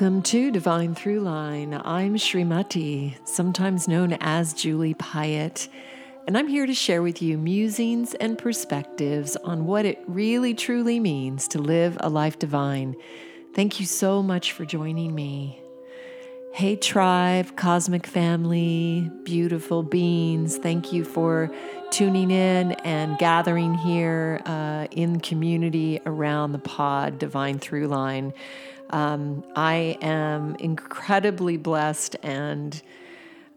Welcome to Divine Throughline. I'm Srimati, sometimes known as Julie Piatt, and I'm here to share with you musings and perspectives on what it really truly means to live a life divine. Thank you so much for joining me. Hey, tribe, cosmic family, beautiful beings, thank you for tuning in and gathering here uh, in community around the pod Divine Throughline. Um, I am incredibly blessed and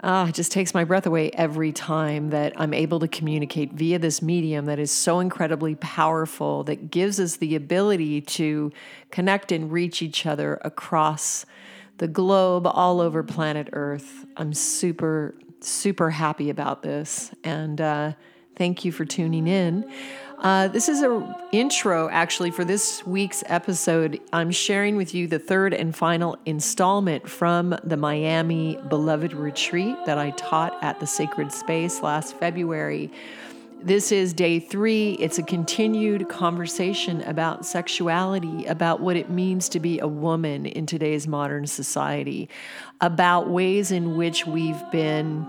uh, it just takes my breath away every time that I'm able to communicate via this medium that is so incredibly powerful, that gives us the ability to connect and reach each other across the globe, all over planet Earth. I'm super, super happy about this. And uh, thank you for tuning in. Uh, this is an intro, actually, for this week's episode. I'm sharing with you the third and final installment from the Miami Beloved Retreat that I taught at the Sacred Space last February. This is day three. It's a continued conversation about sexuality, about what it means to be a woman in today's modern society, about ways in which we've been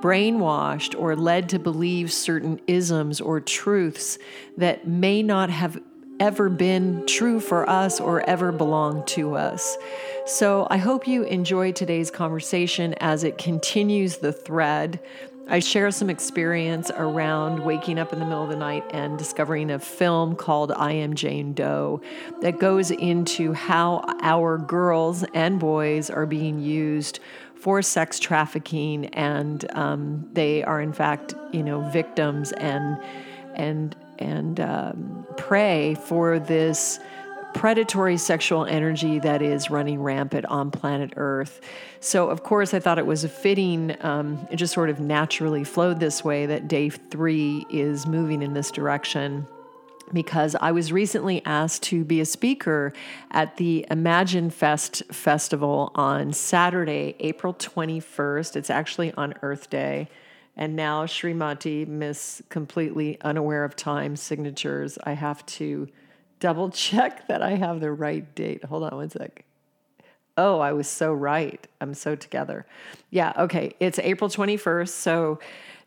brainwashed or led to believe certain isms or truths that may not have ever been true for us or ever belonged to us. So I hope you enjoy today's conversation as it continues the thread. I share some experience around waking up in the middle of the night and discovering a film called I Am Jane Doe that goes into how our girls and boys are being used for sex trafficking, and um, they are in fact, you know, victims and and and um, prey for this predatory sexual energy that is running rampant on planet Earth. So, of course, I thought it was a fitting, um, it just sort of naturally flowed this way that day three is moving in this direction because I was recently asked to be a speaker at the Imagine Fest festival on Saturday, April 21st. It's actually on Earth Day. And now, Srimati, Miss Completely Unaware of Time signatures, I have to double check that I have the right date. Hold on one sec. Oh, I was so right. I'm so together. Yeah, okay. It's April 21st. So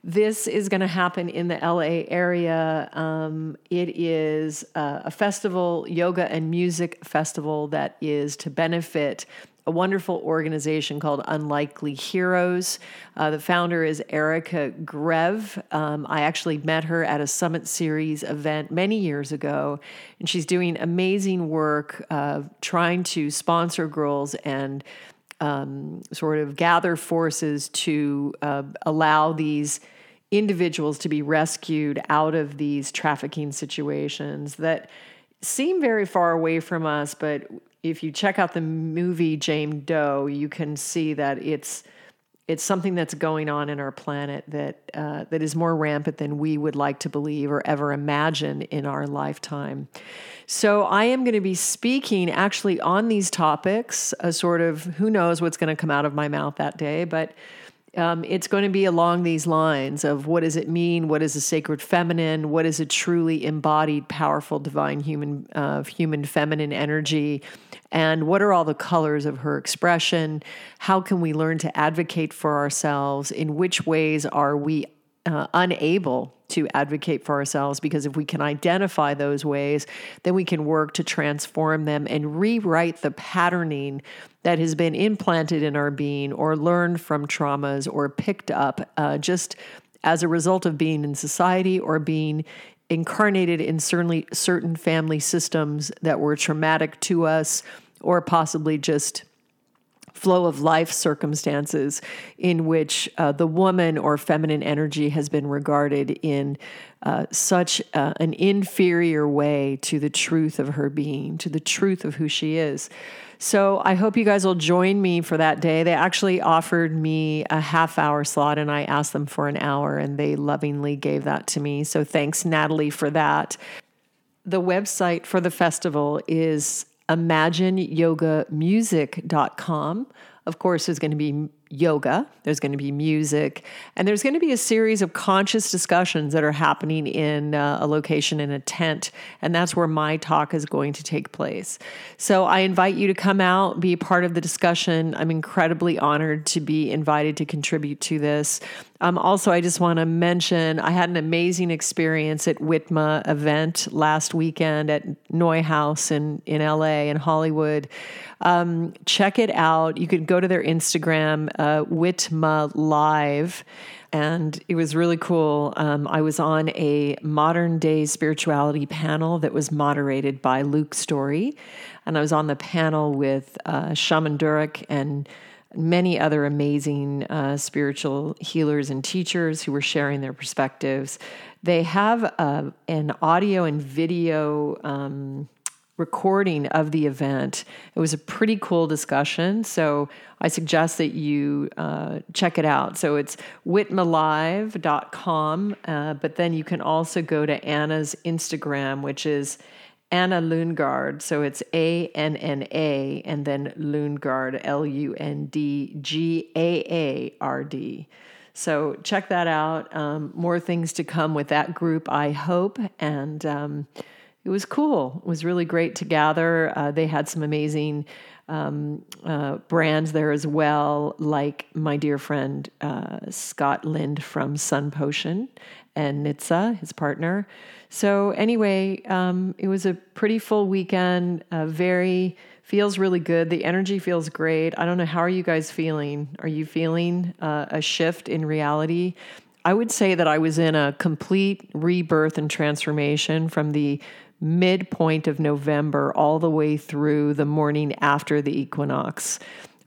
this is going to happen in the LA area. Um, it is uh, a festival, yoga and music festival, that is to benefit a wonderful organization called Unlikely Heroes. Uh, the founder is Erica Greve. Um, I actually met her at a Summit Series event many years ago, and she's doing amazing work uh, trying to sponsor girls and um, sort of gather forces to uh, allow these individuals to be rescued out of these trafficking situations that seem very far away from us. But if you check out the movie Jane Doe, you can see that it's it's something that's going on in our planet that uh, that is more rampant than we would like to believe or ever imagine in our lifetime. So I am going to be speaking actually on these topics. A sort of who knows what's going to come out of my mouth that day, but. Um, it's going to be along these lines of what does it mean? What is a sacred feminine? What is a truly embodied, powerful, divine human, uh, human feminine energy? And what are all the colors of her expression? How can we learn to advocate for ourselves? In which ways are we uh, unable to advocate for ourselves because if we can identify those ways, then we can work to transform them and rewrite the patterning that has been implanted in our being or learned from traumas or picked up uh, just as a result of being in society or being incarnated in certainly certain family systems that were traumatic to us or possibly just flow of life circumstances in which uh, the woman or feminine energy has been regarded in uh, such uh, an inferior way to the truth of her being, to the truth of who she is. So I hope you guys will join me for that day. They actually offered me a half hour slot and I asked them for an hour and they lovingly gave that to me. So thanks, Natalie, for that. The website for the festival is imagineyogamusic.com. Of course, there's going to be yoga, there's going to be music, and there's going to be a series of conscious discussions that are happening in uh, a location in a tent. And that's where my talk is going to take place. So I invite you to come out, be a part of the discussion. I'm incredibly honored to be invited to contribute to this. Um, also, I just want to mention I had an amazing experience at Whitma event last weekend at NeueHouse in, in LA in Hollywood. Um, check it out. You can go to their Instagram, uh, Live and it was really cool. Um, I was on a modern day spirituality panel that was moderated by Luke Storey, and I was on the panel with uh, Shaman Durek and many other amazing uh, spiritual healers and teachers who were sharing their perspectives. They have uh, an audio and video um, recording of the event. It was a pretty cool discussion. So I suggest that you uh, check it out. So it's whitmalive.com, uh, but then you can also go to Anna's Instagram, which is Anna Lundgaard. So it's A N N A and then Lundgaard, L U N D G A A R D. So check that out. Um, more things to come with that group, I hope. And um, it was cool. It was really great to gather. Uh, they had some amazing um, uh, brands there as well, like my dear friend uh, Scott Lind from Sun Potion and Nitsa, his partner. So anyway, um, it was a pretty full weekend. Uh, very feels really good. The energy feels great. I don't know how are you guys feeling. Are you feeling uh, a shift in reality? I would say that I was in a complete rebirth and transformation from the midpoint of November all the way through the morning after the equinox.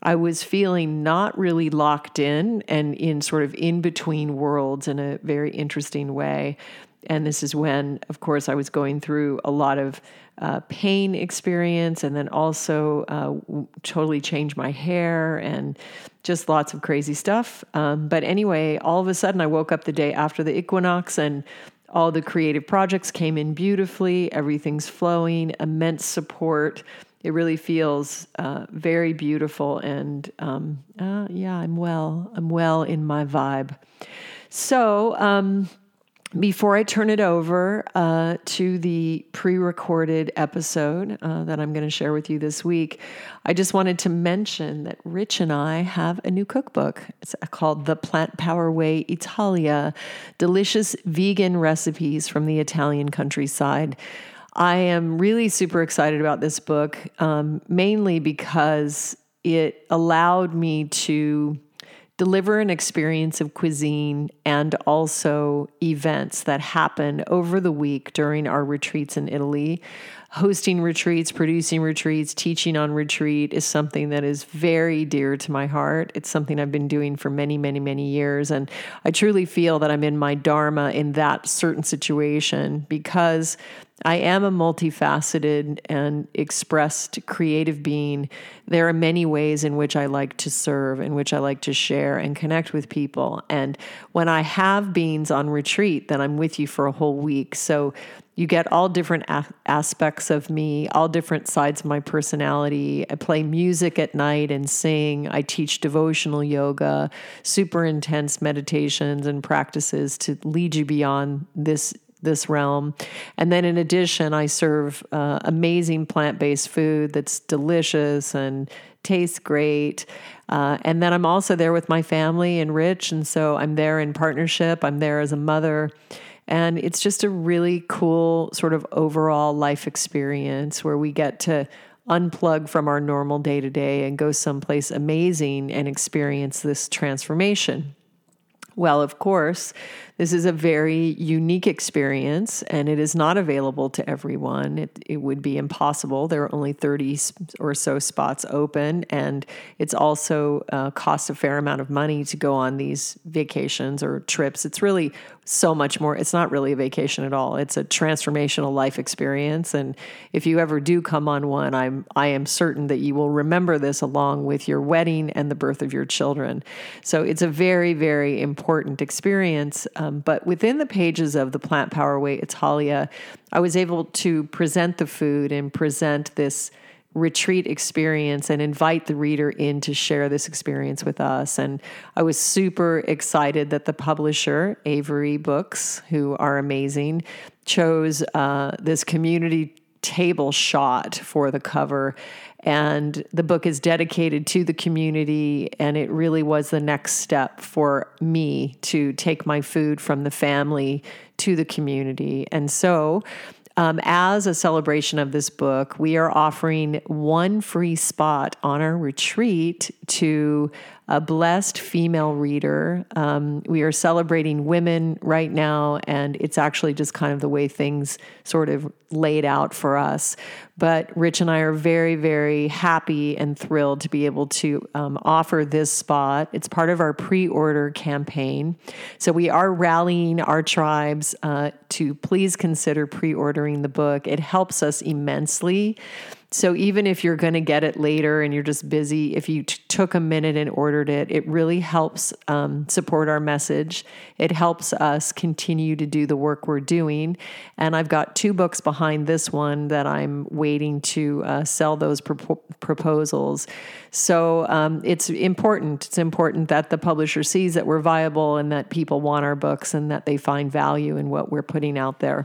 I was feeling not really locked in and in sort of in between worlds in a very interesting way. And this is when, of course, I was going through a lot of uh, pain experience and then also uh, totally changed my hair and just lots of crazy stuff. Um, but anyway, all of a sudden, I woke up the day after the equinox and all the creative projects came in beautifully. Everything's flowing, immense support. It really feels uh, very beautiful. And um, uh, yeah, I'm well. I'm well in my vibe. So, um, before I turn it over uh, to the pre recorded episode uh, that I'm going to share with you this week, I just wanted to mention that Rich and I have a new cookbook. It's called The Plant Power Way Italia Delicious Vegan Recipes from the Italian Countryside. I am really super excited about this book, um, mainly because it allowed me to deliver an experience of cuisine and also events that happen over the week during our retreats in Italy. Hosting retreats, producing retreats, teaching on retreat is something that is very dear to my heart. It's something I've been doing for many, many, many years. And I truly feel that I'm in my Dharma in that certain situation because I am a multifaceted and expressed creative being. There are many ways in which I like to serve, in which I like to share and connect with people. And when I have beings on retreat, then I'm with you for a whole week. So you get all different a- aspects of me, all different sides of my personality. I play music at night and sing. I teach devotional yoga, super intense meditations and practices to lead you beyond this this realm. And then in addition, I serve uh, amazing plant based food that's delicious and tastes great. Uh, and then I'm also there with my family and Rich. And so I'm there in partnership, I'm there as a mother. And it's just a really cool sort of overall life experience where we get to unplug from our normal day to day and go someplace amazing and experience this transformation. Well, of course, this is a very unique experience and it is not available to everyone. It, it would be impossible. There are only 30 or so spots open, and it's also uh, costs a fair amount of money to go on these vacations or trips. It's really so much more. It's not really a vacation at all. It's a transformational life experience. And if you ever do come on one, I'm I am certain that you will remember this along with your wedding and the birth of your children. So it's a very, very important experience. Um, but within the pages of the Plant Power Way Italia, I was able to present the food and present this retreat experience and invite the reader in to share this experience with us. And I was super excited that the publisher, Avery Books, who are amazing, chose uh, this community table shot for the cover. And the book is dedicated to the community. And it really was the next step for me to take my food from the family to the community. And so um, as a celebration of this book, we are offering one free spot on our retreat to a blessed female reader. Um, we are celebrating women right now, and it's actually just kind of the way things sort of laid out for us. But Rich and I are very, very happy and thrilled to be able to um, offer this spot. It's part of our pre order campaign. So we are rallying our tribes uh, to please consider pre ordering the book. It helps us immensely. So even if you're going to get it later and you're just busy, if you t- took a minute and ordered it, it really helps um, support our message. It helps us continue to do the work we're doing. And I've got two books behind this one that I'm waiting to uh, sell those pro- proposals. So um, it's important. It's important that the publisher sees that we're viable and that people want our books and that they find value in what we're putting out there.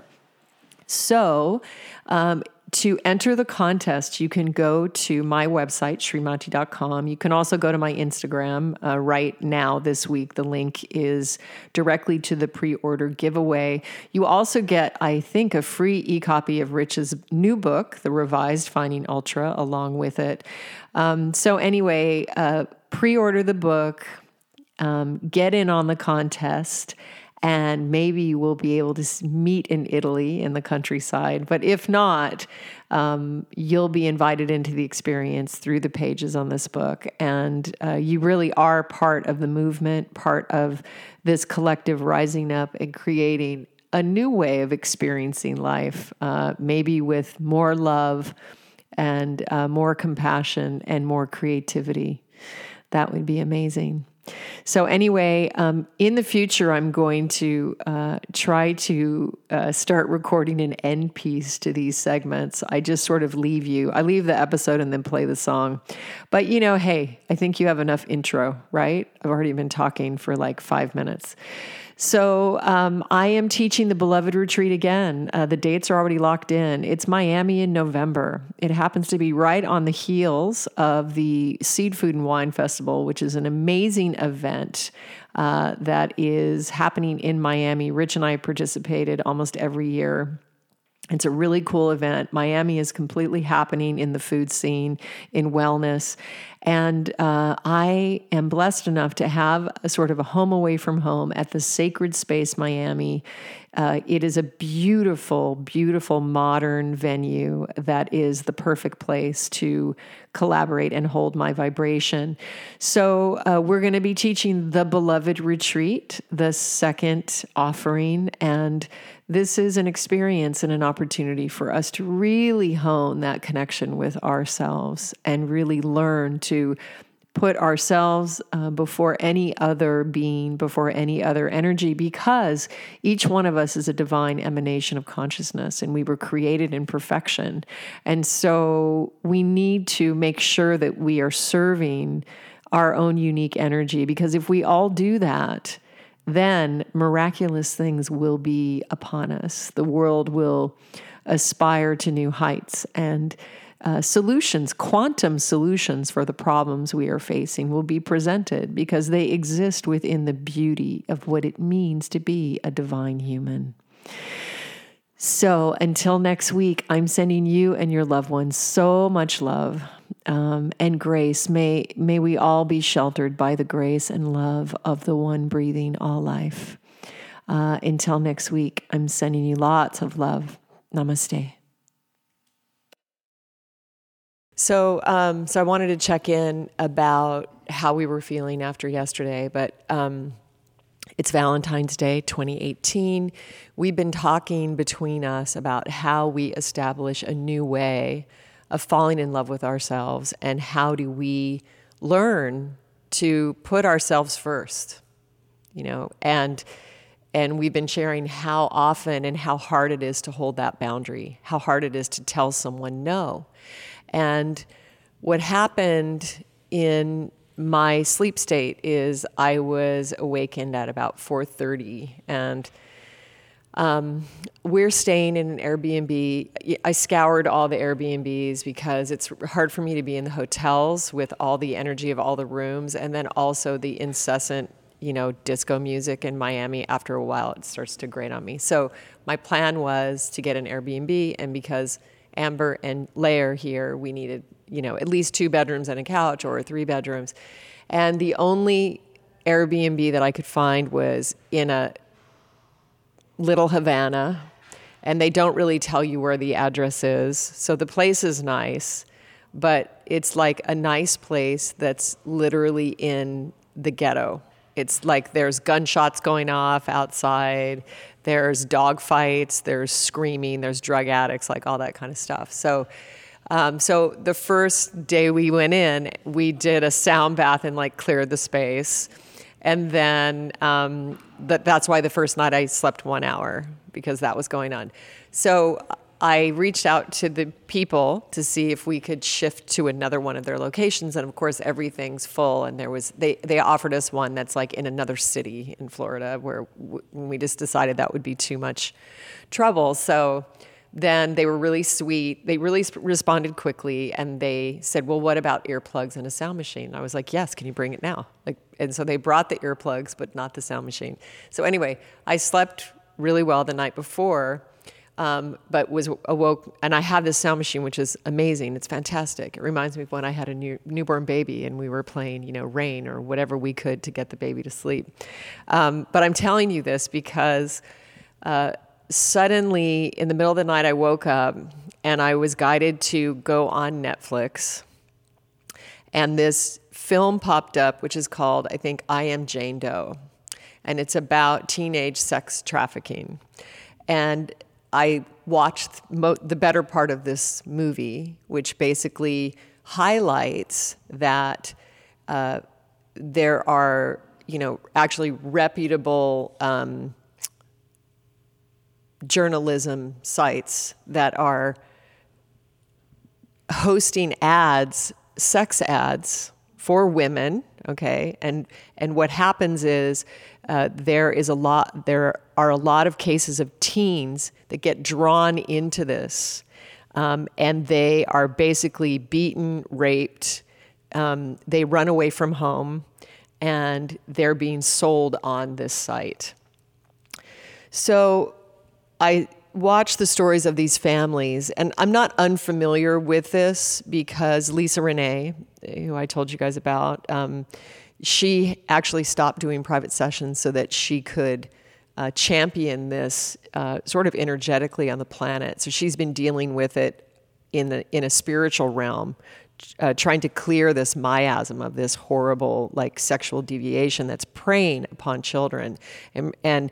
So, um, to enter the contest, you can go to my website, srimati.com. You can also go to my Instagram uh, right now this week. The link is directly to the pre order giveaway. You also get, I think, a free e copy of Rich's new book, The Revised Finding Ultra, along with it. Um, so, anyway, uh, pre order the book, um, get in on the contest and maybe will be able to meet in Italy in the countryside. But if not, um, you'll be invited into the experience through the pages on this book. And uh, you really are part of the movement, part of this collective rising up and creating a new way of experiencing life, uh, maybe with more love and uh, more compassion and more creativity. That would be amazing. So, anyway, um, in the future, I'm going to uh, try to uh, start recording an end piece to these segments. I just sort of leave you, I leave the episode and then play the song. But, you know, hey, I think you have enough intro, right? I've already been talking for like five minutes. So um, I am teaching the Beloved Retreat again. Uh, the dates are already locked in. It's Miami in November. It happens to be right on the heels of the Seed Food and Wine Festival, which is an amazing event. Uh, that is happening in Miami. Rich and I participated almost every year. It's a really cool event. Miami is completely happening in the food scene, in wellness. And uh, I am blessed enough to have a sort of a home away from home at the Sacred Space Miami. Uh, it is a beautiful, beautiful modern venue that is the perfect place to collaborate and hold my vibration. So, uh, we're going to be teaching the Beloved Retreat, the second offering. And this is an experience and an opportunity for us to really hone that connection with ourselves and really learn to put ourselves uh, before any other being, before any other energy, because each one of us is a divine emanation of consciousness and we were created in perfection. And so we need to make sure that we are serving our own unique energy, because if we all do that, then miraculous things will be upon us. The world will aspire to new heights and uh, solutions, quantum solutions for the problems we are facing will be presented because they exist within the beauty of what it means to be a divine human. So until next week, I'm sending you and your loved ones so much love um, and grace. May, may we all be sheltered by the grace and love of the one breathing all life. Uh, until next week, I'm sending you lots of love. Namaste. So, um, so I wanted to check in about how we were feeling after yesterday, but um, it's Valentine's Day 2018. We've been talking between us about how we establish a new way of falling in love with ourselves and how do we learn to put ourselves first, you know, and and we've been sharing how often and how hard it is to hold that boundary, how hard it is to tell someone no. And what happened in my sleep state is I was awakened at about 4:30 and um, we're staying in an Airbnb. I scoured all the Airbnbs because it's hard for me to be in the hotels with all the energy of all the rooms and then also the incessant, you know, disco music in Miami. After a while, it starts to grate on me. So my plan was to get an Airbnb, and because Amber and are here, we needed, you know, at least two bedrooms and a couch or three bedrooms. And the only Airbnb that I could find was in a Little Havana, and they don't really tell you where the address is. So the place is nice, but it's like a nice place that's literally in the ghetto. It's like there's gunshots going off outside, there's dog fights, there's screaming, there's drug addicts, like all that kind of stuff. So, um, so the first day we went in, we did a sound bath and like cleared the space and then um, that, that's why the first night I slept one hour because that was going on. So I reached out to the people to see if we could shift to another one of their locations, and of course everything's full. And there was they they offered us one that's like in another city in Florida, where we just decided that would be too much trouble. So then they were really sweet. They really sp- responded quickly and they said, Well, what about earplugs and a sound machine? I was like, Yes, can you bring it now? Like, and so they brought the earplugs, but not the sound machine. So, anyway, I slept really well the night before, um, but was awoke. And I have this sound machine, which is amazing. It's fantastic. It reminds me of when I had a new, newborn baby and we were playing, you know, rain or whatever we could to get the baby to sleep. Um, but I'm telling you this because. Uh, suddenly in the middle of the night, I woke up and I was guided to go on Netflix. And this film popped up, which is called, I think, I Am Jane Doe. And it's about teenage sex trafficking. And I watched the better part of this movie, which basically highlights that uh, there are, you know, actually reputable um, journalism sites that are hosting ads, sex ads for women. Okay, and and what happens is uh, there is a lot. There are a lot of cases of teens that get drawn into this, um, and they are basically beaten, raped. Um, they run away from home, and they're being sold on this site. So I watch the stories of these families, and I'm not unfamiliar with this because Lisa Renee, who I told you guys about, um, she actually stopped doing private sessions so that she could uh, champion this uh, sort of energetically on the planet. So she's been dealing with it in the in a spiritual realm, uh, trying to clear this miasm of this horrible like sexual deviation that's preying upon children and and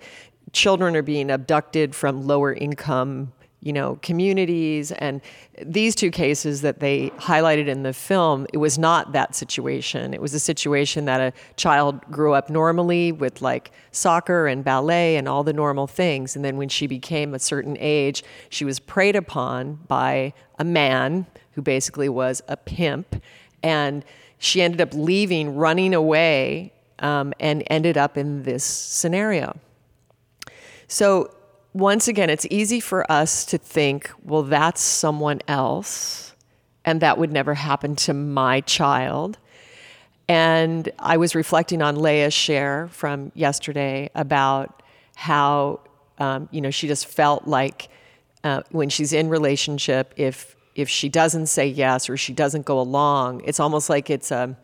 children are being abducted from lower income you know communities. And these two cases that they highlighted in the film it was not that situation. It was a situation that a child grew up normally with like soccer and ballet and all the normal things. And then when she became a certain age she was preyed upon by a man who basically was a pimp. And she ended up leaving running away um, and ended up in this scenario so, once again, it's easy for us to think, well, that's someone else, and that would never happen to my child. And I was reflecting on Leia's share from yesterday about how, um, you know, she just felt like uh, when she's in relationship, if if she doesn't say yes or she doesn't go along, it's almost like it's a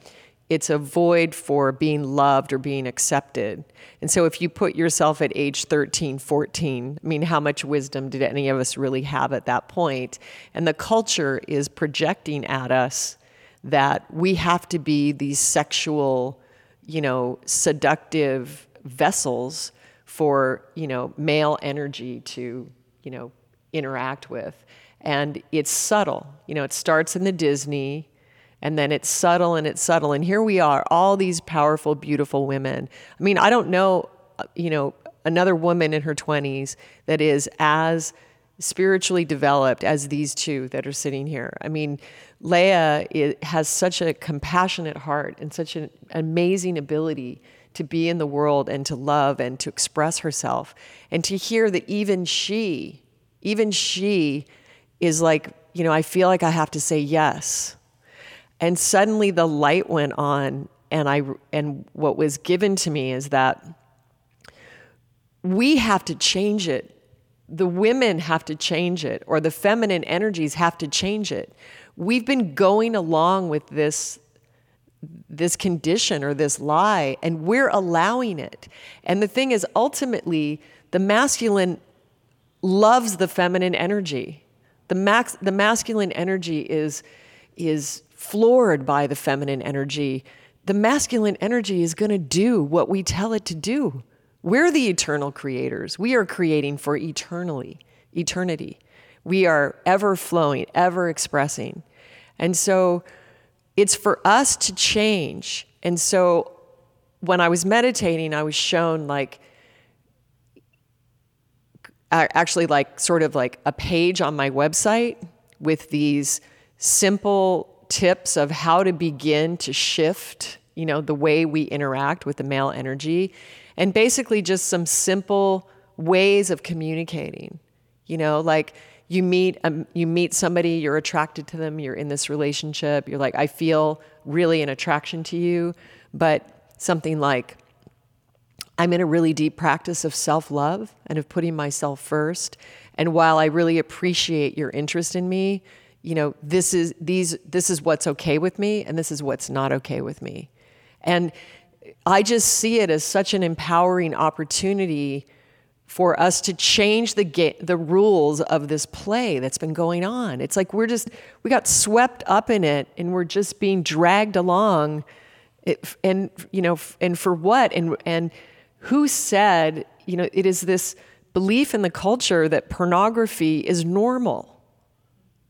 it's a void for being loved or being accepted. And so if you put yourself at age 13, 14, I mean, how much wisdom did any of us really have at that point? And the culture is projecting at us that we have to be these sexual, you know, seductive vessels for, you know, male energy to, you know, interact with. And it's subtle. You know, it starts in the Disney and then it's subtle and it's subtle and here we are all these powerful beautiful women i mean i don't know you know, another woman in her 20s that is as spiritually developed as these two that are sitting here. I mean, Leah has such a compassionate heart and such an amazing ability to be in the world and to love and to express herself. And to hear that even she, even she is like, you know, I feel like I have to say yes. And suddenly the light went on and I and what was given to me is that we have to change it. The women have to change it or the feminine energies have to change it. We've been going along with this this condition or this lie and we're allowing it. And the thing is ultimately the masculine loves the feminine energy. The max the masculine energy is is floored by the feminine energy. The masculine energy is going to do what we tell it to do. We're the eternal creators. We are creating for eternally, eternity. We are ever flowing, ever expressing. And so it's for us to change. And so when I was meditating, I was shown like actually like sort of like a page on my website with these simple tips of how to begin to shift, you know, the way we interact with the male energy and basically just some simple ways of communicating. You know, like you meet um, you meet somebody, you're attracted to them, you're in this relationship, you're like, I feel really an attraction to you, but something like I'm in a really deep practice of self-love and of putting myself first. And while I really appreciate your interest in me, you know, this is these this is what's okay with me and this is what's not okay with me. And I just see it as such an empowering opportunity for us to change the ga- the rules of this play that's been going on. It's like we're just we got swept up in it and we're just being dragged along. It, and you know, and for what? And and who said you know it is this belief in the culture that pornography is normal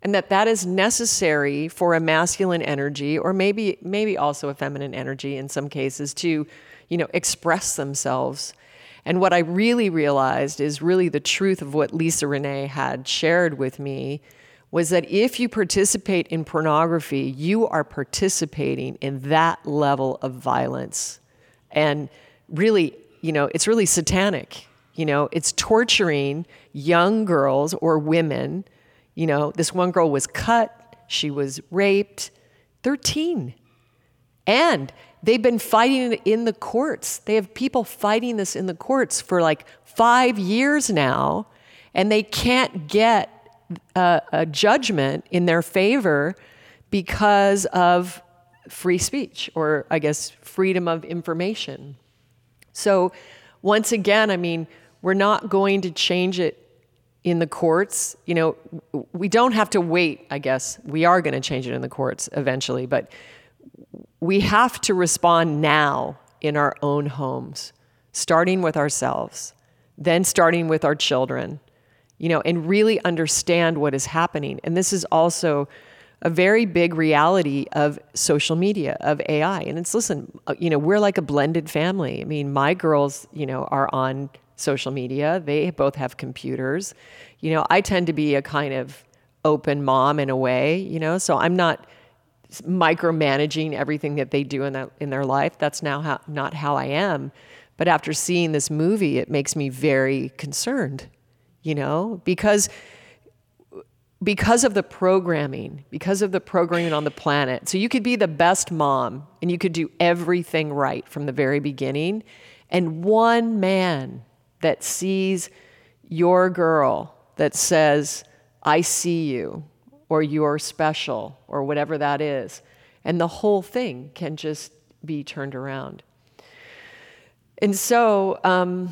and that that is necessary for a masculine energy or maybe maybe also a feminine energy in some cases to you know express themselves. And what i really realized is really the truth of what lisa renee had shared with me was that if you participate in pornography you are participating in that level of violence. And really you know it's really satanic. You know it's torturing young girls or women you know, this one girl was cut, she was raped, 13. And they've been fighting it in the courts. They have people fighting this in the courts for like five years now, and they can't get a, a judgment in their favor because of free speech or, I guess, freedom of information. So, once again, I mean, we're not going to change it in the courts, you know, we don't have to wait, I guess. We are going to change it in the courts eventually, but we have to respond now in our own homes, starting with ourselves, then starting with our children, you know, and really understand what is happening. And this is also a very big reality of social media, of AI. And it's, listen, uh, you know, we're like a blended family. I mean, my girls, you know, are on social media. They both have computers. You know, I tend to be a kind of open mom in a way, you know, so I'm not micromanaging everything that they do in that in their life. That's now how, not how I am. But after seeing this movie, it makes me very concerned, you know, because because of the programming, because of the programming on the planet. So you could be the best mom and you could do everything right from the very beginning. And one man that sees your girl that says, I see you, or you're special, or whatever that is. And the whole thing can just be turned around. And so um,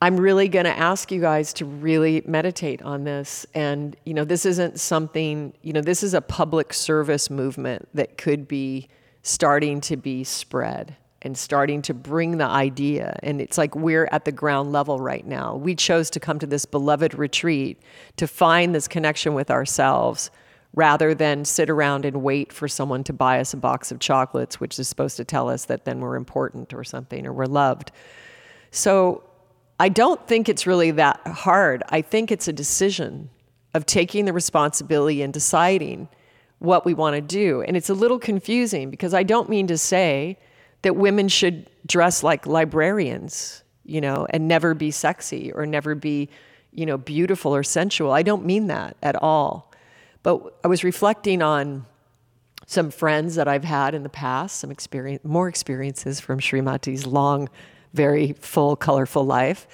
I'm really going to ask you guys to really meditate on this. And, you know, this isn't something, you know, this is a public service movement that could be starting to be spread and starting to bring the idea. And it's like we're at the ground level right now. We chose to come to this beloved retreat to find this connection with ourselves rather than sit around and wait for someone to buy us a box of chocolates, which is supposed to tell us that then we're important or something or we're loved. So I don't think it's really that hard. I think it's a decision of taking the responsibility and deciding what we want to do. And it's a little confusing because I don't mean to say that women should dress like librarians, you know, and never be sexy or never be, you know, beautiful or sensual. I don't mean that at all. But I was reflecting on some friends that I've had in the past, some experience, more experiences from Srimati's long, very full, colorful life.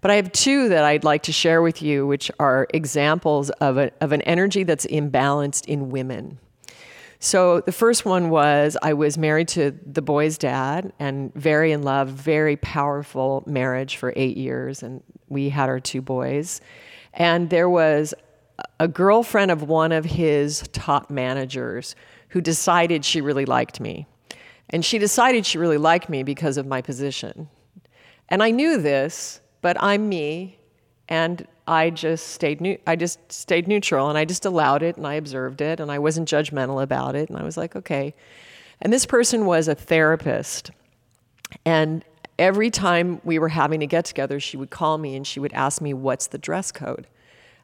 But I have two that I'd like to share with you, which are examples of, a, of an energy that's imbalanced in women. So the first one was I was married to the boy's dad and very in love, very powerful marriage for eight years. And we had our two boys. And there was a girlfriend of one of his top managers who decided she really liked me. And she decided she really liked me because of my position. And I knew this, but I'm me, and I just stayed new. I just stayed neutral, and I just allowed it, and I observed it, and I wasn't judgmental about it, and I was like, okay. And this person was a therapist, and every time we were having a get together, she would call me and she would ask me, "What's the dress code?"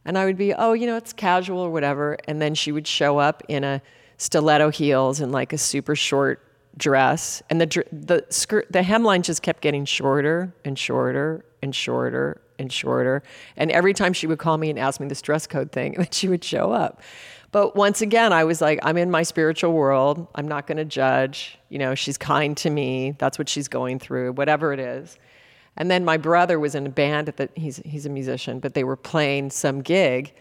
And I would be, "Oh, you know, it's casual or whatever." And then she would show up in a stiletto heels and like a super short dress, and the the skirt, the hemline just kept getting shorter and shorter and shorter and shorter. And every time she would call me and ask me this dress code thing, then she would show up. But once again, I was like, I'm in my spiritual world. I'm not going to judge. You know, she's kind to me. That's what she's going through, whatever it is. And then my brother was in a band at the, he's, he's a musician, but they were playing some gig.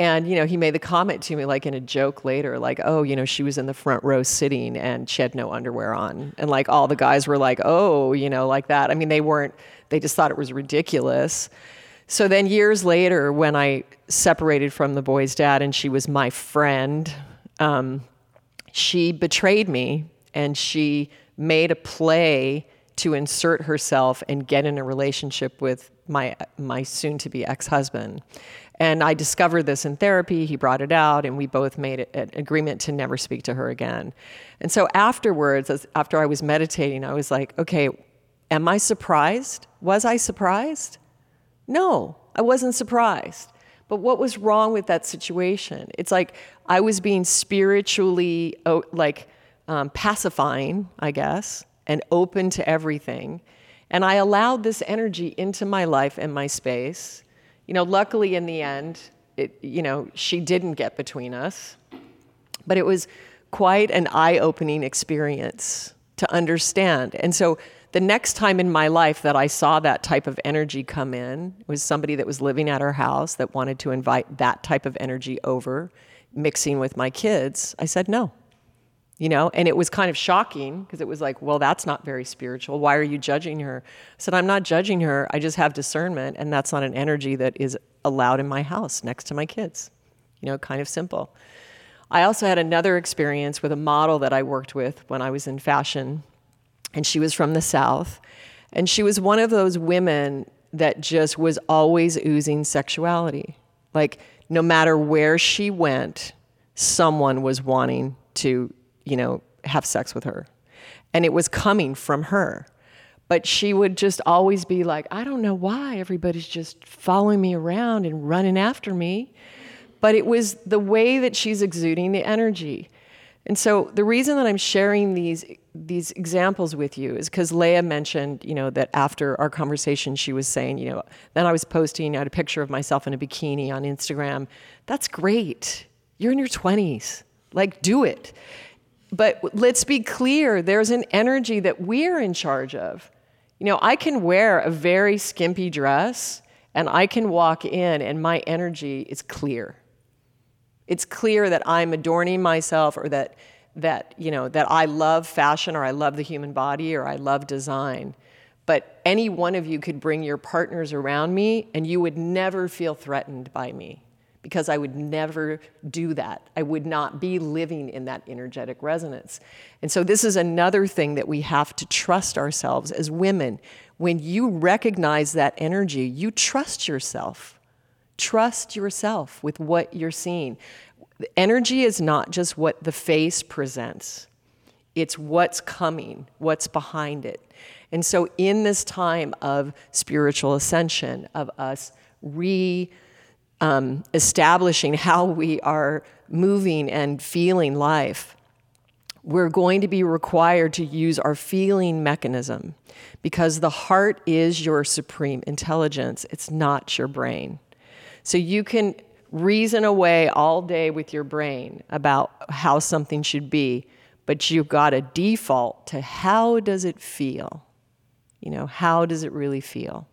And, you know, he made the comment to me, like in a joke later, like, oh, you know, she was in the front row sitting and she had no underwear on. And like all the guys were like, oh, you know, like that. I mean, they weren't, they just thought it was ridiculous. So then years later, when I separated from the boy's dad and she was my friend, um, she betrayed me and she made a play to insert herself and get in a relationship with my my soon to be ex-husband. And I discovered this in therapy. He brought it out, and we both made an agreement to never speak to her again. And so afterwards, after I was meditating, I was like, okay, am I surprised? Was I surprised? No, I wasn't surprised. But what was wrong with that situation? It's like I was being spiritually, like, um, pacifying, I guess, and open to everything. And I allowed this energy into my life and my space you know, luckily in the end, it, you know, she didn't get between us. But it was quite an eye opening experience to understand. And so the next time in my life that I saw that type of energy come in was somebody that was living at our house that wanted to invite that type of energy over, mixing with my kids. I said no you know? And it was kind of shocking because it was like well that's not very spiritual. Why are you judging her? I said i'm not judging her. I just have discernment and that's not an energy that is allowed in my house next to my kids. You know kind of simple. I also had another experience with a model that i worked with when i was in fashion and she was from the south and she was one of those women that just was always oozing sexuality. Like no matter where she went someone was wanting to you know, have sex with her. And it was coming from her. But she would just always be like, I don't know why everybody's just following me around and running after me. But it was the way that she's exuding the energy. And so the reason that I'm sharing these these examples with you is because Leah mentioned, you know, that after our conversation, she was saying, you know, then I was posting out a picture of myself in a bikini on Instagram. That's great. You're in your 20s. Like, do it. But let's be clear there's an energy that we're in charge of. You know, I can wear a very skimpy dress and I can walk in and my energy is clear. It's clear that I'm adorning myself or that that you know that I love fashion or I love the human body or I love design. But any one of you could bring your partners around me and you would never feel threatened by me because I would never do that. I would not be living in that energetic resonance. And so, this is another thing that we have to trust ourselves as women. When you recognize that energy, you trust yourself. Trust yourself with what you're seeing. Energy is not just what the face presents, it's what's coming, what's behind it. And so, in this time of spiritual ascension, of us re um, establishing how we are moving and feeling life, we're going to be required to use our feeling mechanism because the heart is your supreme intelligence, it's not your brain. So you can reason away all day with your brain about how something should be, but you've got a default to how does it feel? You know, how does it really feel?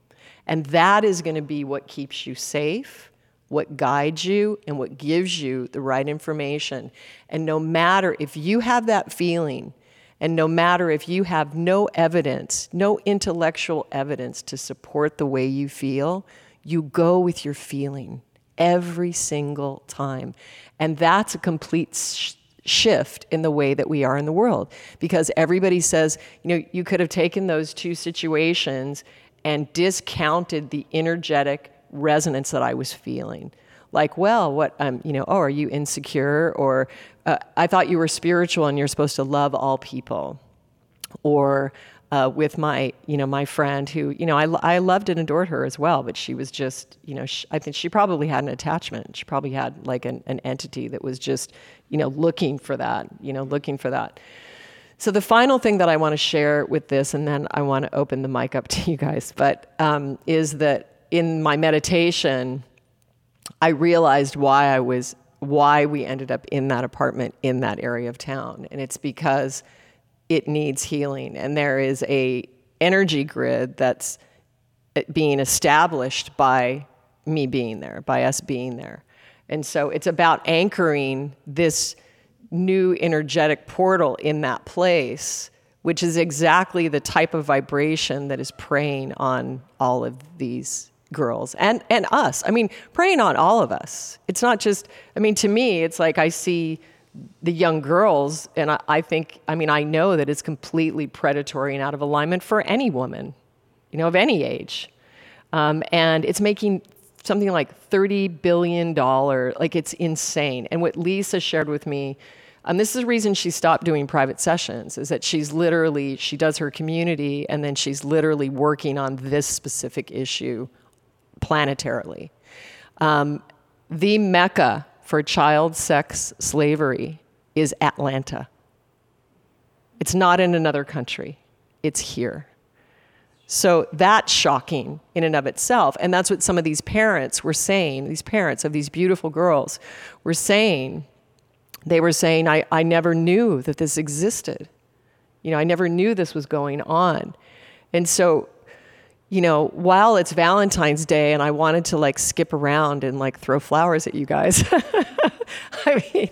And that is going to be what keeps you safe, what guides you, and what gives you the right information. And no matter if you have that feeling, and no matter if you have no evidence, no intellectual evidence to support the way you feel, you go with your feeling every single time. And that's a complete sh- shift in the way that we are in the world because everybody says, you know, you could have taken those two situations and discounted the energetic resonance that I was feeling. Like, well, what, um, you know, oh, are you insecure? Or uh, I thought you were spiritual and you're supposed to love all people. Or, uh, with my, you know, my friend who, you know, I, I loved and adored her as well, but she was just, you know, she, I think she probably had an attachment. She probably had like an, an entity that was just, you know, looking for that, you know, looking for that. So the final thing that I want to share with this, and then I want to open the mic up to you guys, but um, is that in my meditation, I realized why I was, why we ended up in that apartment in that area of town, and it's because it needs healing, and there is a energy grid that's uh, being established by me being there, by us being there. And so it's about anchoring this new energetic portal in that place, which is exactly the type of vibration that is preying on all of these girls and, and us. I mean, preying on all of us. It's not just, I mean, to me, it's like I see the young girls, and I, I think, I mean, I know that it's completely predatory and out of alignment for any woman, you know, of any age. Um, and it's making something like $30 billion. Like it's insane. And what Lisa shared with me, and this is the reason she stopped doing private sessions, is that she's literally, she does her community and then she's literally working on this specific issue planetarily. Um, the mecca for child sex slavery is Atlanta. It's not in another country, it's here. So that's shocking in and of itself. And that's what some of these parents were saying, these parents of these beautiful girls were saying. They were saying, I, I never knew that this existed. You know, I never knew this was going on. And so, you know, while it's Valentine's Day and I wanted to like skip around and like throw flowers at you guys, I mean,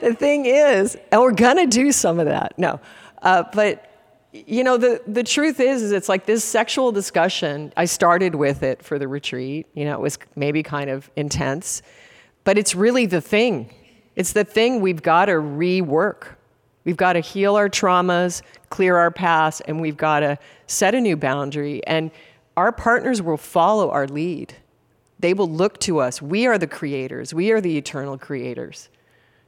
the thing is, we're gonna do some of that. No, uh, but you know the the truth is is it's like this sexual discussion i started with it for the retreat you know it was maybe kind of intense but it's really the thing it's the thing we've got to rework we've got to heal our traumas clear our past and we've got to set a new boundary and our partners will follow our lead they will look to us we are the creators we are the eternal creators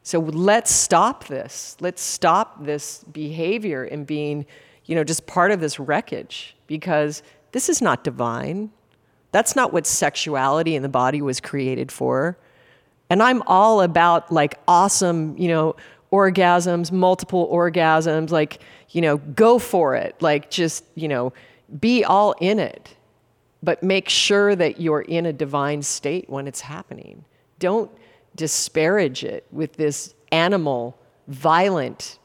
so let's stop this let's stop this behavior and being you know, just part of this wreckage because this is not divine. That's not what sexuality in the body was created for. And I'm all about like awesome, you know, orgasms, multiple orgasms, like, you know, go for it. Like, just, you know, be all in it. But make sure that you're in a divine state when it's happening. Don't disparage it with this animal, violent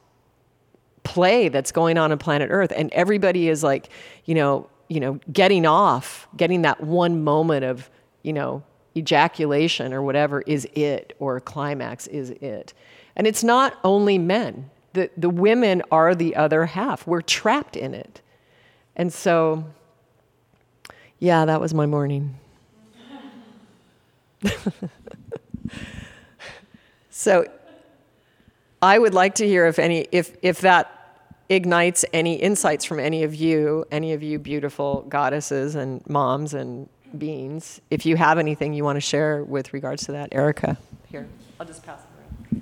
play that's going on on planet Earth, and everybody is like, you know, you know, getting off, getting that one moment of, you know, ejaculation or whatever is it, or climax is it. And it's not only men. The, the women are the other half. We're trapped in it. And so, yeah, that was my morning. so I would like to hear if any if if that ignites any insights from any of you, any of you beautiful goddesses and moms and beings. If you have anything you want to share with regards to that, Erica. Here, I'll just pass it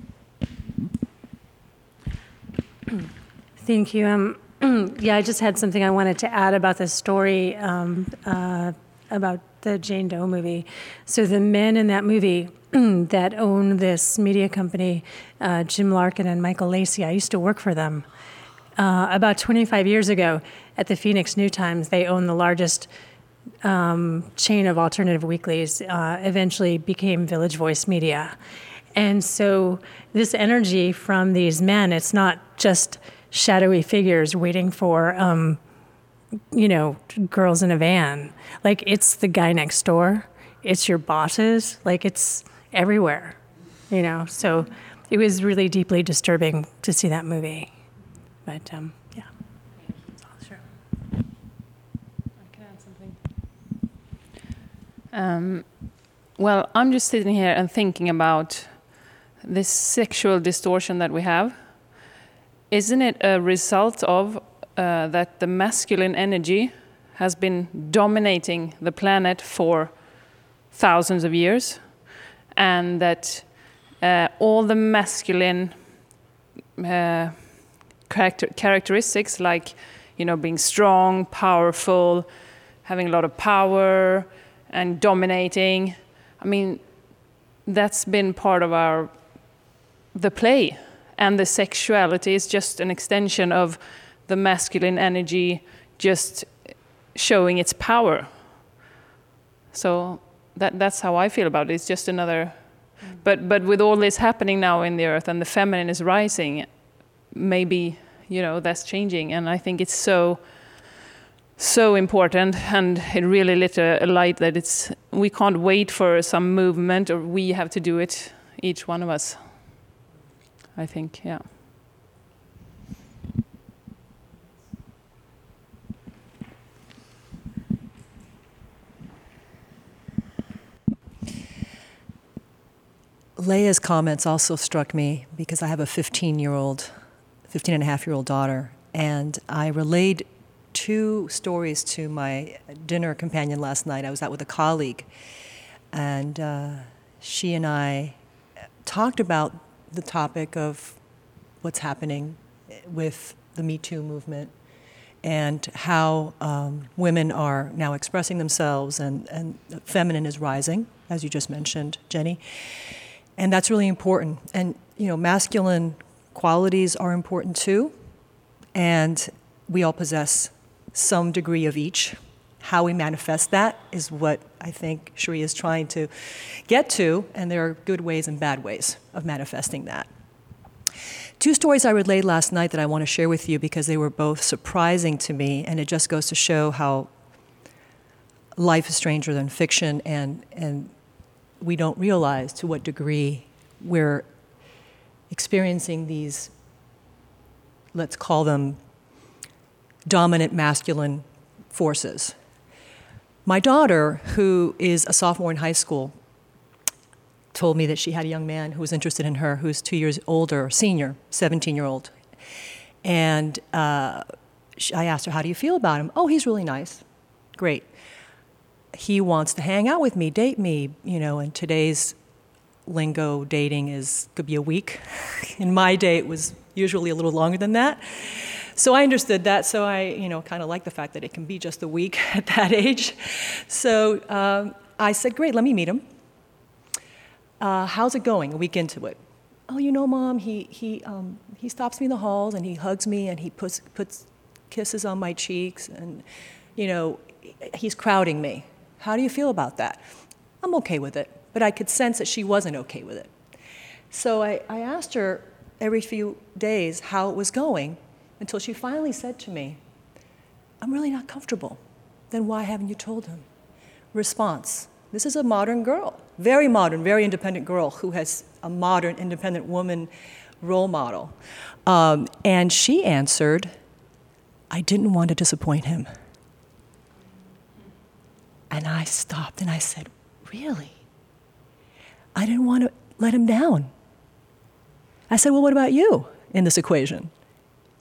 around. Thank you. Um, yeah, I just had something I wanted to add about this story um, uh, about the Jane Doe movie. So the men in that movie that own this media company, uh, Jim Larkin and Michael Lacey, I used to work for them. Uh, about 25 years ago at the Phoenix New Times, they own the largest um, chain of alternative weeklies, uh, eventually became Village Voice Media. And so this energy from these men, it's not just shadowy figures waiting for um, you know, girls in a van. Like it's the guy next door, it's your bosses, like it's everywhere, you know. So it was really deeply disturbing to see that movie. But um, yeah. I can add something. Um, well, I'm just sitting here and thinking about this sexual distortion that we have. Isn't it a result of uh, that the masculine energy has been dominating the planet for thousands of years, and that uh, all the masculine uh, character characteristics, like you know, being strong, powerful, having a lot of power, and dominating. I mean, that's been part of our the play, and the sexuality is just an extension of the masculine energy just showing its power. So that that's how I feel about it. It's just another mm. but but with all this happening now in the earth and the feminine is rising, maybe, you know, that's changing and I think it's so so important and it really lit a, a light that it's we can't wait for some movement or we have to do it each one of us. I think, yeah. Leia's comments also struck me because I have a 15 year old, 15 and a half year old daughter, and I relayed two stories to my dinner companion last night. I was out with a colleague, and uh, she and I talked about the topic of what's happening with the Me Too movement and how um, women are now expressing themselves and, and feminine is rising, as you just mentioned, Jenny and that's really important. And you know, masculine qualities are important too, and we all possess some degree of each. How we manifest that is what I think Shri is trying to get to, and there are good ways and bad ways of manifesting that. Two stories I relayed last night that I want to share with you because they were both surprising to me, and it just goes to show how life is stranger than fiction, and, and we don't realize to what degree we're experiencing these, let's call them dominant masculine forces. My daughter, who is a sophomore in high school, told me that she had a young man who was interested in her, who's two years older, senior, 17 year old. And uh, I asked her, How do you feel about him? Oh, he's really nice. Great he wants to hang out with me, date me, you know, and today's lingo dating is could be a week. In my day it was usually a little longer than that. So I understood that, so I, you know, kind of like the fact that it can be just a week at that age. So um, I said, great, let me meet him. Uh, how's it going? A week into it. Oh, you know, mom, he, he, um, he stops me in the halls and he hugs me and he puts, puts kisses on my cheeks and, you know, he's crowding me. How do you feel about that? I'm okay with it. But I could sense that she wasn't okay with it. So I, I asked her every few days how it was going until she finally said to me, I'm really not comfortable. Then why haven't you told him? Response This is a modern girl, very modern, very independent girl who has a modern, independent woman role model. Um, and she answered, I didn't want to disappoint him. And I stopped and I said, Really? I didn't want to let him down. I said, Well, what about you in this equation?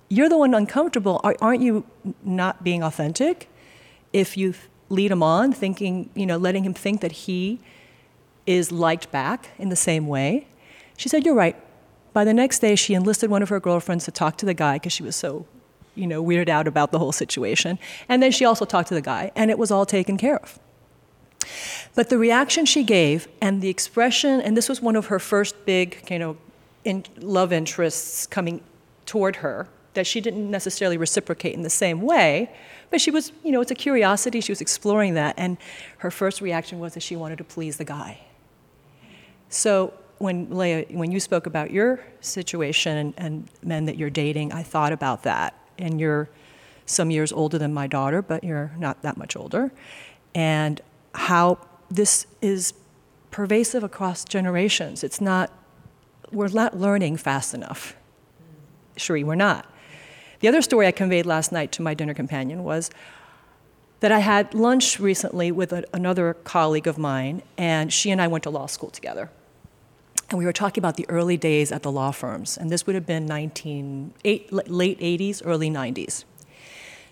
You're the one uncomfortable. Aren't you not being authentic if you lead him on, thinking, you know, letting him think that he is liked back in the same way? She said, You're right. By the next day, she enlisted one of her girlfriends to talk to the guy because she was so you know, weirded out about the whole situation. And then she also talked to the guy, and it was all taken care of. But the reaction she gave and the expression, and this was one of her first big, you know, in love interests coming toward her that she didn't necessarily reciprocate in the same way, but she was, you know, it's a curiosity. She was exploring that, and her first reaction was that she wanted to please the guy. So when Leah, when you spoke about your situation and, and men that you're dating, I thought about that, and you're some years older than my daughter, but you're not that much older, and how this is pervasive across generations. It's not, we're not learning fast enough. Sheree, we're not. The other story I conveyed last night to my dinner companion was that I had lunch recently with a, another colleague of mine, and she and I went to law school together. And we were talking about the early days at the law firms, and this would have been 19, eight, late 80s, early 90s.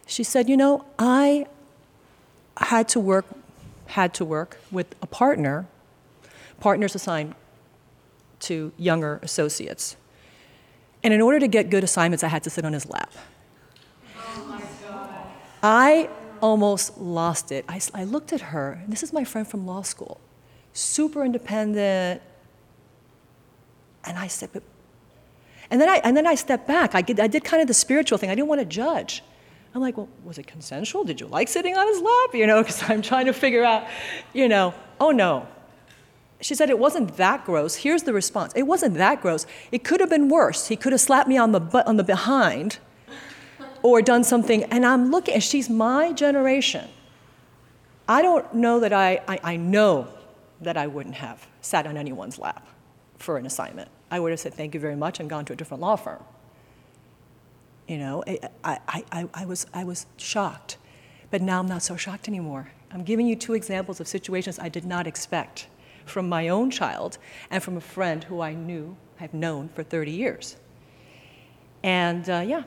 She said, You know, I had to work, had to work with a partner, partners assigned to younger associates. And in order to get good assignments, I had to sit on his lap. Oh I almost lost it. I, I looked at her, this is my friend from law school, super independent. And I said, but, and then I, and then I stepped back. I did, I did kind of the spiritual thing. I didn't want to judge. I'm like, well, was it consensual? Did you like sitting on his lap? You know, because I'm trying to figure out, you know, oh no, she said it wasn't that gross. Here's the response it wasn't that gross. It could have been worse. He could have slapped me on the, butt, on the behind or done something. And I'm looking, and she's my generation. I don't know that I, I, I know that I wouldn't have sat on anyone's lap for an assignment. I would have said thank you very much and gone to a different law firm. You know, I, I, I, I, was, I was shocked. But now I'm not so shocked anymore. I'm giving you two examples of situations I did not expect from my own child and from a friend who I knew, I've known for 30 years. And uh, yeah,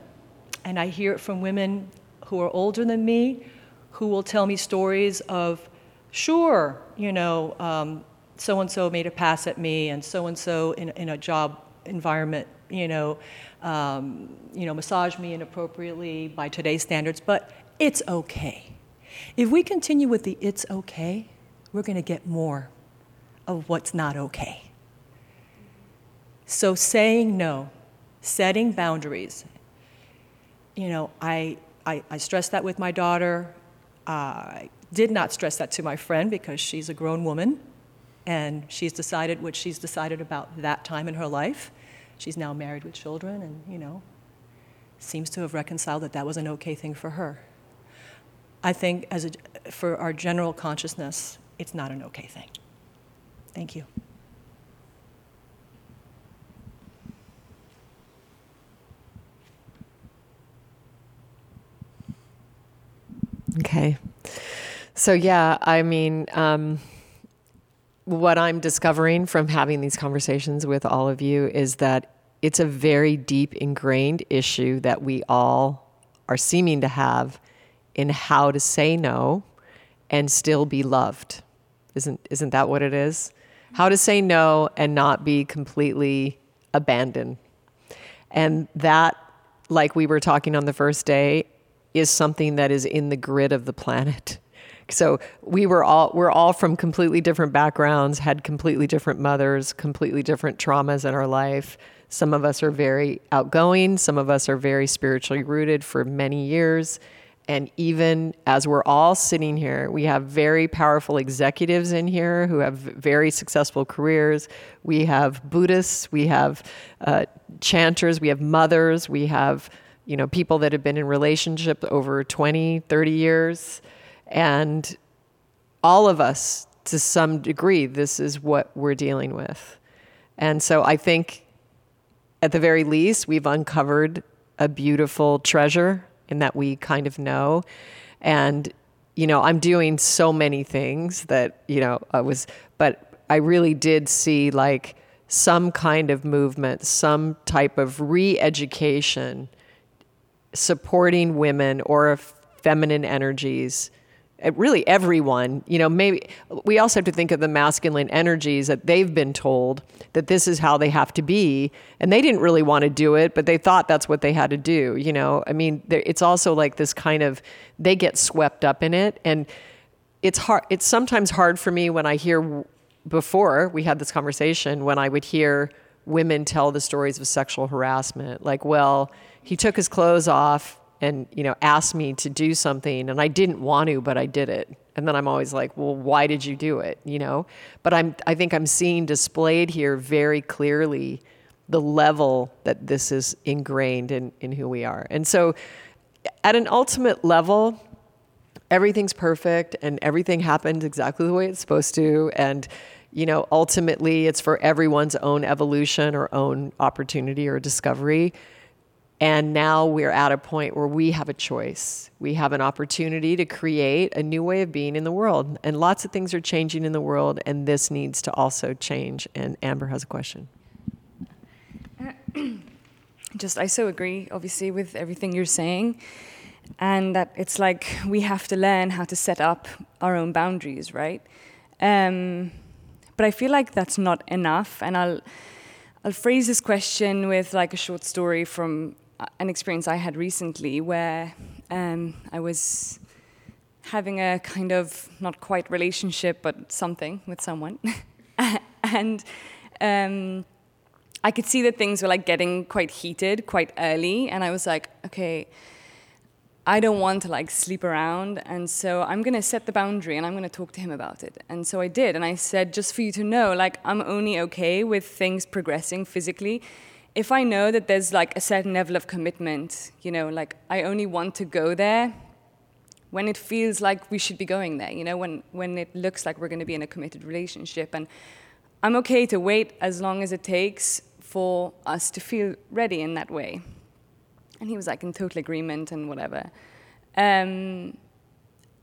and I hear it from women who are older than me who will tell me stories of, sure, you know, so and so made a pass at me, and so and so in a job environment, you know, um, you know, massaged me inappropriately by today's standards, but it's okay. If we continue with the it's okay, we're going to get more of what's not okay. So saying no, setting boundaries. You know, I, I, I stress that with my daughter. I did not stress that to my friend because she's a grown woman and she's decided what she's decided about that time in her life. She's now married with children and, you know, seems to have reconciled that that was an okay thing for her. I think as a, for our general consciousness, it's not an okay thing. Thank you. Okay. So, yeah, I mean, um, what I'm discovering from having these conversations with all of you is that it's a very deep ingrained issue that we all are seeming to have in how to say no and still be loved. Isn't, isn't that what it is? How to say no and not be completely abandoned. And that, like we were talking on the first day, is something that is in the grid of the planet. So we were all we're all from completely different backgrounds, had completely different mothers, completely different traumas in our life. Some of us are very outgoing, some of us are very spiritually rooted for many years. And even as we're all sitting here, we have very powerful executives in here who have very successful careers. We have Buddhists, we have uh, chanters, we have mothers, we have you know people that have been in relationship over 20, 30 years. And all of us, to some degree, this is what we're dealing with. And so I think at the very least, we've uncovered a beautiful treasure in that we kind of know. And, you know, I'm doing so many things that, you know, I was, but I really did see like some kind of movement, some type of re education supporting women or feminine energies really everyone, you know, maybe we also have to think of the masculine energies that they've been told that this is how they have to be. And they didn't really want to do it, but they thought that's what they had to do. You know, I mean, it's also like this kind of, they get swept up in it. And it's hard, it's sometimes hard for me when I hear, before we had this conversation, when I would hear women tell the stories of sexual harassment. Like, well, he took his clothes off and you know asked me to do something and I didn't want to but I did it. And then I'm always like well why did you do it? You know? But I'm I think I'm seeing displayed here very clearly the level that this is ingrained in in who we are. And so at an ultimate level everything's perfect and everything happens exactly the way it's supposed to and you know ultimately it's for everyone's own evolution or own opportunity or discovery and now we're at a point where we have a choice. We have an opportunity to create a new way of being in the world. And lots of things are changing in the world, and this needs to also change. And Amber has a question. Just, I so agree, obviously, with everything you're saying. And that it's like we have to learn how to set up our own boundaries, right? Um, but I feel like that's not enough. And I'll. I'll phrase this question with like a short story from an experience I had recently where um, I was having a kind of not quite relationship, but something with someone, and um, I could see that things were like getting quite heated quite early, and I was like, okay. I don't want to like sleep around, and so I'm gonna set the boundary and I'm gonna talk to him about it. And so I did, and I said, just for you to know, like I'm only okay with things progressing physically if I know that there's like a certain level of commitment, you know, like I only want to go there when it feels like we should be going there, you know, when, when it looks like we're going to be in a committed relationship. And I'm okay to wait as long as it takes for us to feel ready in that way. And he was like in total agreement and whatever. Um,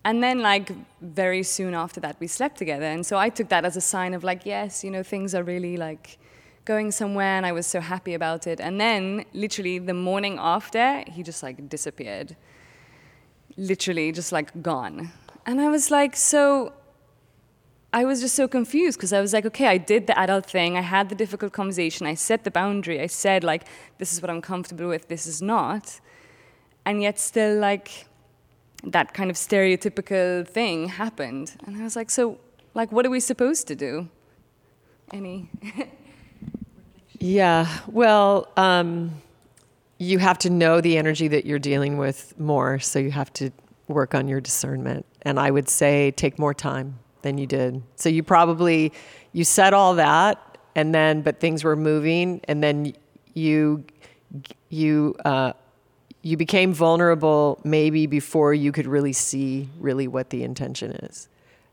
and then, like, very soon after that, we slept together. And so I took that as a sign of, like, yes, you know, things are really, like, going somewhere and I was so happy about it. And then, literally, the morning after, he just like disappeared. Literally, just like gone. And I was like, so. I was just so confused because I was like, okay, I did the adult thing. I had the difficult conversation. I set the boundary. I said, like, this is what I'm comfortable with, this is not. And yet, still, like, that kind of stereotypical thing happened. And I was like, so, like, what are we supposed to do? Any? Yeah, well, um, you have to know the energy that you're dealing with more, so you have to work on your discernment. And I would say take more time than you did. So you probably you said all that, and then but things were moving, and then you you uh, you became vulnerable maybe before you could really see really what the intention is.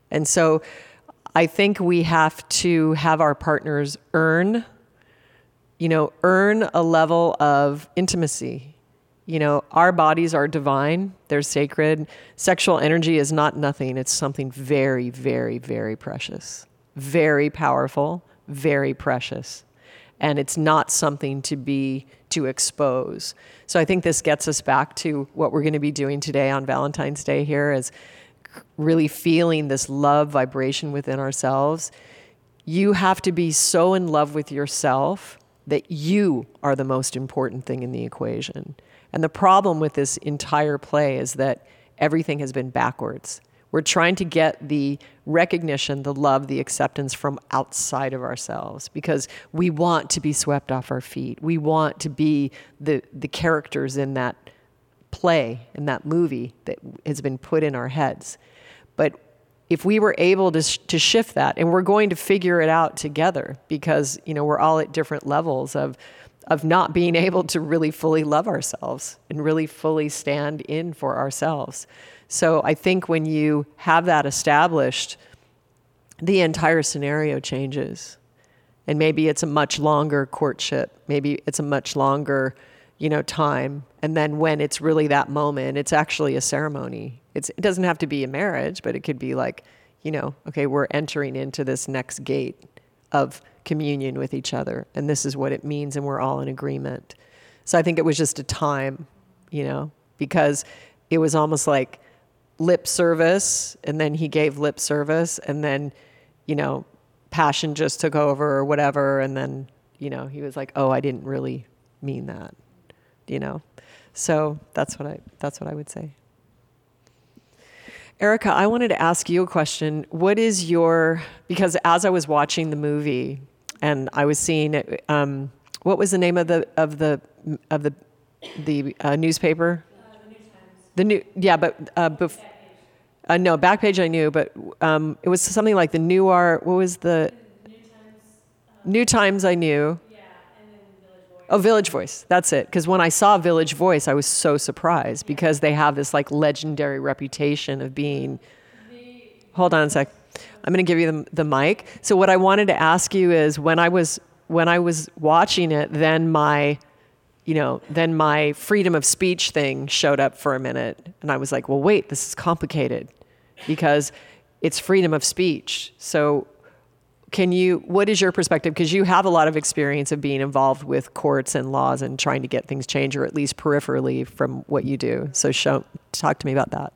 And so I think we have to have our partners earn you know, earn a level of intimacy. You know, our bodies are divine, they're sacred. Sexual energy is not nothing, it's something very, very, very precious, very powerful, very precious. And it's not something to be to expose. So I think this gets us back to what we're going to be doing today on Valentine's Day here is really feeling this love vibration within ourselves. You have to be so in love with yourself that you are the most important thing in the equation. And the problem with this entire play is that everything has been backwards. We're trying to get the recognition, the love, the acceptance from outside of ourselves because we want to be swept off our feet. We want to be the, the characters in that play, in that movie that has been put in our heads. But if we were able to, sh- to shift that and we're going to figure it out together because you know we're all at different levels of of not being able to really fully love ourselves and really fully stand in for ourselves. So i think when you have that established the entire scenario changes. And maybe it's a much longer courtship. Maybe it's a much longer you know time and then when it's really that moment it's actually a ceremony it's, it doesn't have to be a marriage, but it could be like, you know, okay, we're entering into this next gate of communion with each other, and this is what it means, and we're all in agreement. So I think it was just a time, you know, because it was almost like lip service and then he gave lip service and then you know passion just took over or whatever and then you know he was like oh i didn't really mean that you know so that's what i that's what i would say erica i wanted to ask you a question what is your because as i was watching the movie and i was seeing it um, what was the name of the of the of the the uh, newspaper the new, yeah, but uh, bef- uh, no, Backpage I knew, but um, it was something like the New Art. What was the New Times? I knew. Oh, Village Voice. That's it. Because when I saw Village Voice, I was so surprised because they have this like legendary reputation of being. Hold on a sec. I'm going to give you the, the mic. So what I wanted to ask you is when I was when I was watching it, then my you know, then my freedom of speech thing showed up for a minute. And I was like, well, wait, this is complicated because it's freedom of speech. So, can you, what is your perspective? Because you have a lot of experience of being involved with courts and laws and trying to get things changed, or at least peripherally from what you do. So, show, talk to me about that.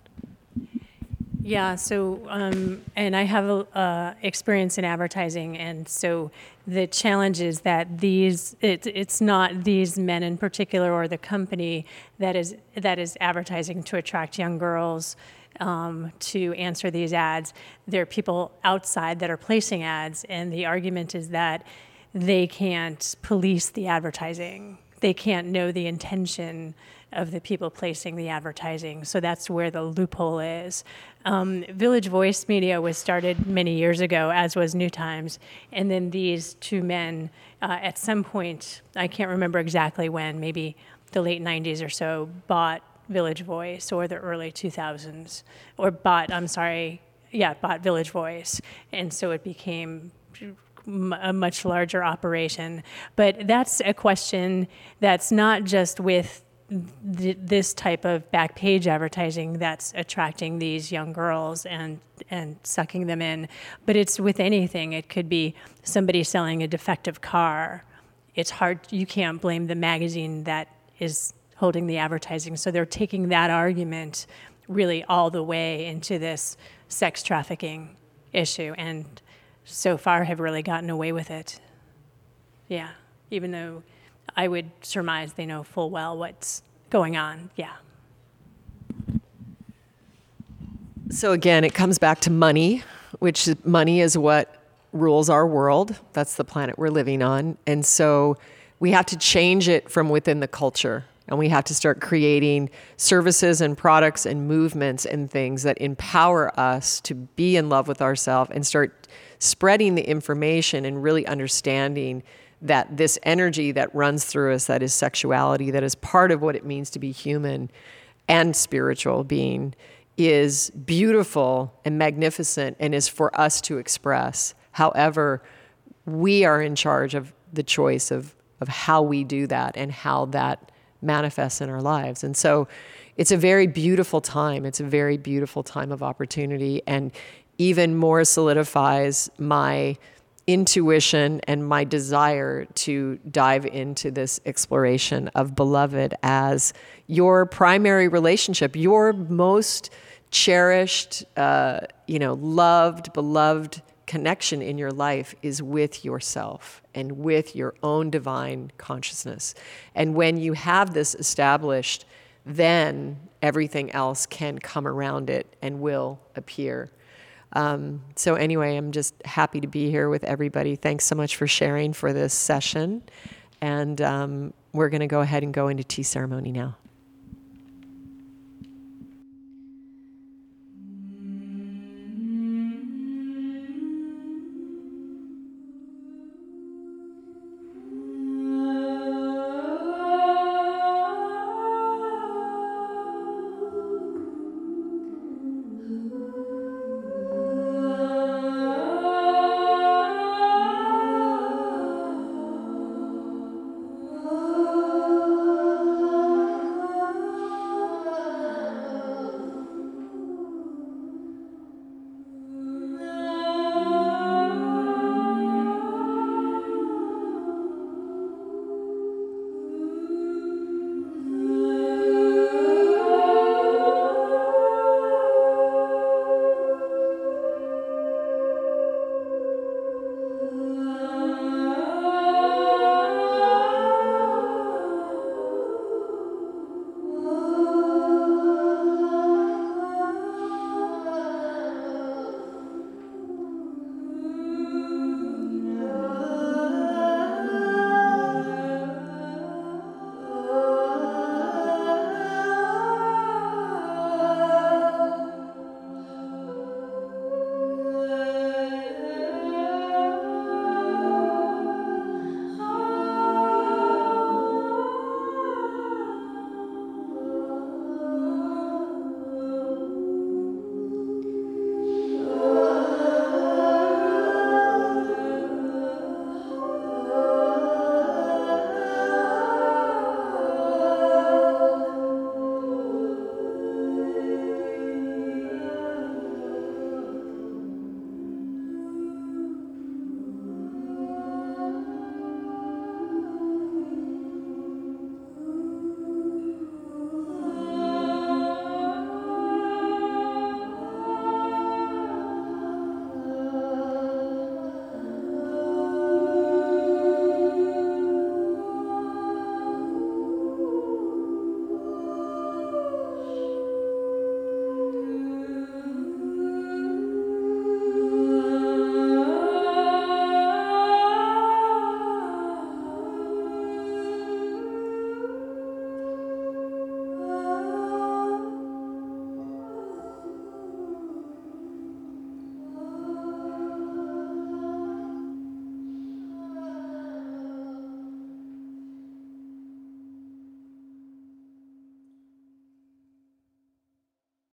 Yeah, so, um, and I have uh, experience in advertising, and so the challenge is that these, it, it's not these men in particular or the company that is, that is advertising to attract young girls um, to answer these ads. There are people outside that are placing ads, and the argument is that they can't police the advertising. They can't know the intention of the people placing the advertising. So that's where the loophole is. Um, Village Voice Media was started many years ago, as was New Times, and then these two men, uh, at some point, I can't remember exactly when, maybe the late 90s or so, bought Village Voice or the early 2000s, or bought, I'm sorry, yeah, bought Village Voice. And so it became a much larger operation. But that's a question that's not just with th- this type of back page advertising that's attracting these young girls and and sucking them in. But it's with anything. It could be somebody selling a defective car. It's hard. You can't blame the magazine that is holding the advertising. So they're taking that argument really all the way into this sex trafficking issue, and so far have really gotten away with it. Yeah, even though I would surmise they know full well what's going on. Yeah. So again, it comes back to money, which money is what rules our world. That's the planet we're living on. And so we have to change it from within the culture. And we have to start creating services and products and movements and things that empower us to be in love with ourselves and start spreading the information and really understanding that this energy that runs through us, that is sexuality, that is part of what it means to be human and spiritual being, is beautiful and magnificent and is for us to express. However, we are in charge of the choice of, of how we do that and how that manifests in our lives. And so it's a very beautiful time. It's a very beautiful time of opportunity and even more solidifies my intuition and my desire to dive into this exploration of beloved as your primary relationship, your most cherished, uh, you know, loved, beloved connection in your life is with yourself and with your own divine consciousness. And when you have this established, then everything else can come around it and will appear. Um, so, anyway, I'm just happy to be here with everybody. Thanks so much for sharing for this session. And um, we're going to go ahead and go into tea ceremony now.